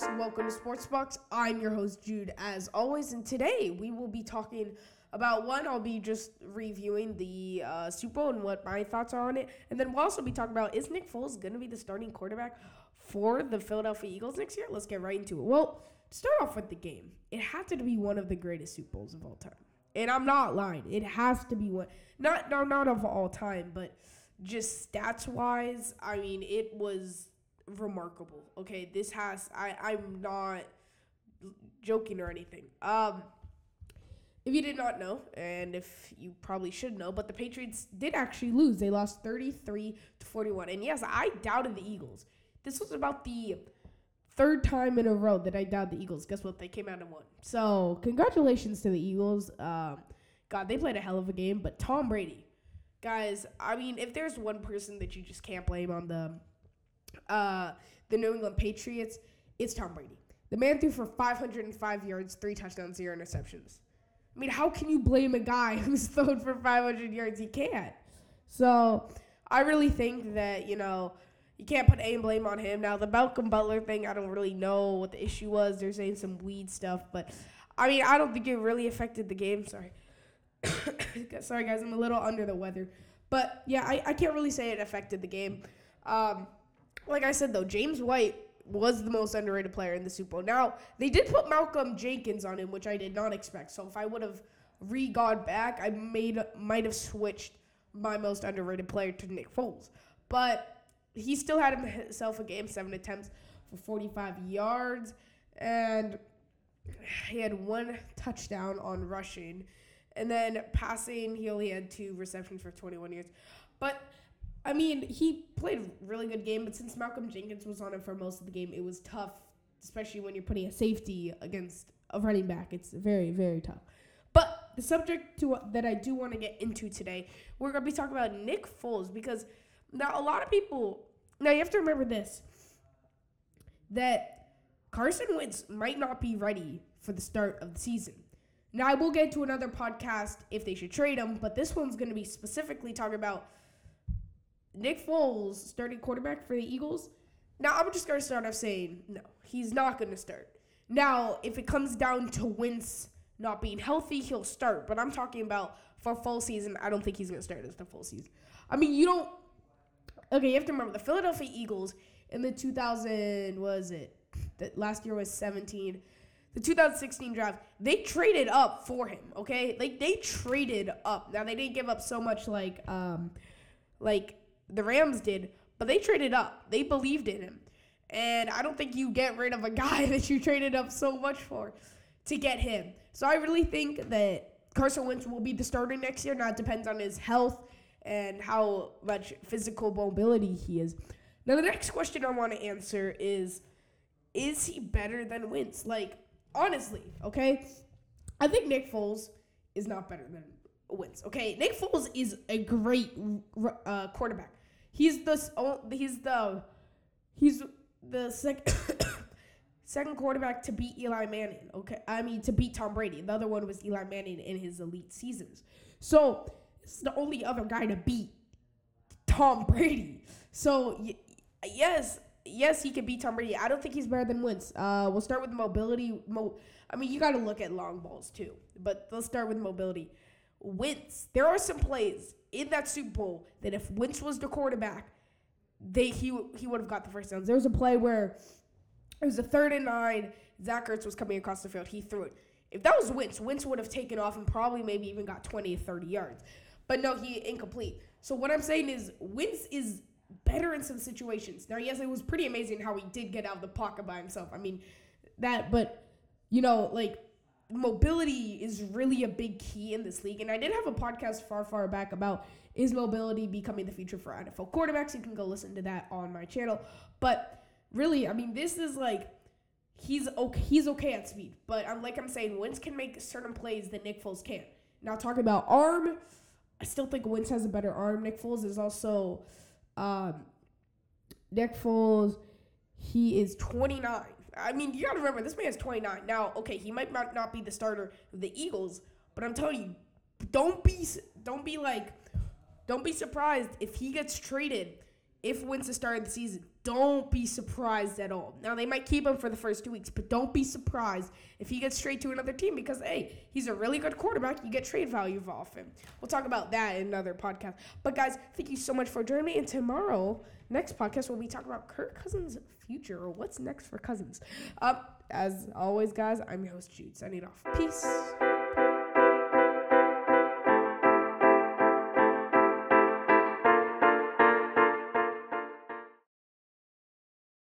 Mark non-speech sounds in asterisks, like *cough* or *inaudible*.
Welcome to Sports Box. I'm your host, Jude, as always. And today we will be talking about one, I'll be just reviewing the uh, Super Bowl and what my thoughts are on it. And then we'll also be talking about is Nick Foles going to be the starting quarterback for the Philadelphia Eagles next year? Let's get right into it. Well, to start off with the game, it had to be one of the greatest Super Bowls of all time. And I'm not lying. It has to be one. Not, no, not of all time, but just stats wise, I mean, it was remarkable. Okay, this has I I'm not joking or anything. Um if you did not know, and if you probably should know, but the Patriots did actually lose. They lost 33 to 41. And yes, I doubted the Eagles. This was about the third time in a row that I doubted the Eagles. Guess what? They came out and won. So, congratulations to the Eagles. Um, God, they played a hell of a game, but Tom Brady. Guys, I mean, if there's one person that you just can't blame on the uh, the New England Patriots, it's Tom Brady. The man threw for 505 yards, three touchdowns, zero interceptions. I mean, how can you blame a guy *laughs* who's thrown for 500 yards? You can't. So I really think that, you know, you can't put any blame on him. Now, the Malcolm Butler thing, I don't really know what the issue was. They're saying some weed stuff, but I mean, I don't think it really affected the game. Sorry. *coughs* Sorry, guys, I'm a little under the weather. But yeah, I, I can't really say it affected the game. Um, like I said, though, James White was the most underrated player in the Super Bowl. Now, they did put Malcolm Jenkins on him, which I did not expect. So if I would have re-gone back, I made might have switched my most underrated player to Nick Foles. But he still had himself a game, seven attempts for 45 yards, and he had one touchdown on rushing. And then passing, he only had two receptions for 21 yards. But I mean, he played a really good game, but since Malcolm Jenkins was on him for most of the game, it was tough, especially when you're putting a safety against a running back. It's very, very tough. But the subject to that I do want to get into today, we're gonna be talking about Nick Foles because now a lot of people now you have to remember this that Carson Wentz might not be ready for the start of the season. Now I will get to another podcast if they should trade him, but this one's going to be specifically talking about Nick Foles starting quarterback for the Eagles. Now I'm just gonna start off saying no, he's not gonna start. Now, if it comes down to Wentz not being healthy, he'll start. But I'm talking about for full season. I don't think he's gonna start as the full season. I mean, you don't. Okay, you have to remember the Philadelphia Eagles in the 2000 was it that last year was 17. The 2016 draft, they traded up for him. Okay, like they traded up. Now they didn't give up so much like um like the Rams did, but they traded up. They believed in him. And I don't think you get rid of a *laughs* guy that you traded up so much for to get him. So I really think that Carson Wentz will be the starter next year. Now it depends on his health and how much physical mobility he is. Now the next question I want to answer is is he better than Wentz? Like honestly, okay? I think Nick Foles is not better than Wentz. Okay, Nick Foles is a great uh, quarterback. He's the he's the he's the second *coughs* second quarterback to beat Eli Manning. Okay, I mean to beat Tom Brady. The other one was Eli Manning in his elite seasons. So it's the only other guy to beat Tom Brady. So y- yes, yes, he can beat Tom Brady. I don't think he's better than Wentz. Uh, we'll start with mobility. Mo- I mean, you got to look at long balls too, but let's start with mobility. Wentz, there are some plays in that Super Bowl that if Wentz was the quarterback, they he he would have got the first downs. There was a play where it was a third and nine. Zach Ertz was coming across the field. He threw it. If that was Wentz, Wentz would have taken off and probably maybe even got 20 or 30 yards. But no, he incomplete. So what I'm saying is Wentz is better in some situations. Now, yes, it was pretty amazing how he did get out of the pocket by himself. I mean, that, but you know, like mobility is really a big key in this league. And I did have a podcast far, far back about is mobility becoming the future for NFL quarterbacks. You can go listen to that on my channel. But really, I mean, this is like he's okay. He's okay at speed, but I'm like I'm saying, Wentz can make certain plays that Nick Foles can't. Now talking about arm, I still think Wentz has a better arm. Nick Foles is also, um, Nick Foles, he is 29. I mean, you got to remember, this man is 29. Now, okay, he might not be the starter of the Eagles, but I'm telling you, don't be don't be like don't be surprised if he gets traded if Wentz is starting the season. Don't be surprised at all. Now they might keep him for the first two weeks, but don't be surprised if he gets straight to another team because hey, he's a really good quarterback. You get trade value off him. We'll talk about that in another podcast. But guys, thank you so much for joining me. And tomorrow, next podcast, we'll be talking about Kirk Cousins' future or what's next for Cousins. Um, as always, guys, I'm your host Jude. Signing off. Peace.